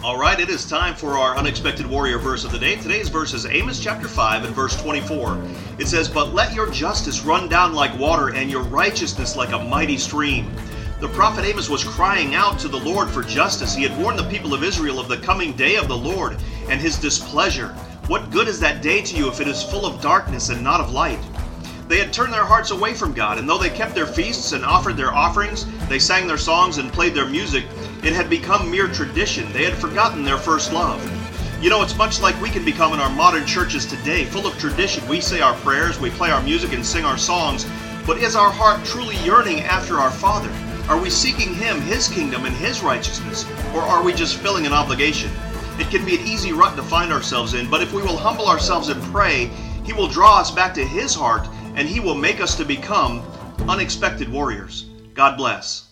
All right, it is time for our unexpected warrior verse of the day. Today's verse is Amos chapter 5 and verse 24. It says, But let your justice run down like water and your righteousness like a mighty stream. The prophet Amos was crying out to the Lord for justice. He had warned the people of Israel of the coming day of the Lord and his displeasure. What good is that day to you if it is full of darkness and not of light? They had turned their hearts away from God, and though they kept their feasts and offered their offerings, they sang their songs and played their music, it had become mere tradition. They had forgotten their first love. You know, it's much like we can become in our modern churches today, full of tradition. We say our prayers, we play our music, and sing our songs, but is our heart truly yearning after our Father? Are we seeking Him, His kingdom, and His righteousness, or are we just filling an obligation? It can be an easy rut to find ourselves in, but if we will humble ourselves and pray, He will draw us back to His heart and He will make us to become unexpected warriors. God bless.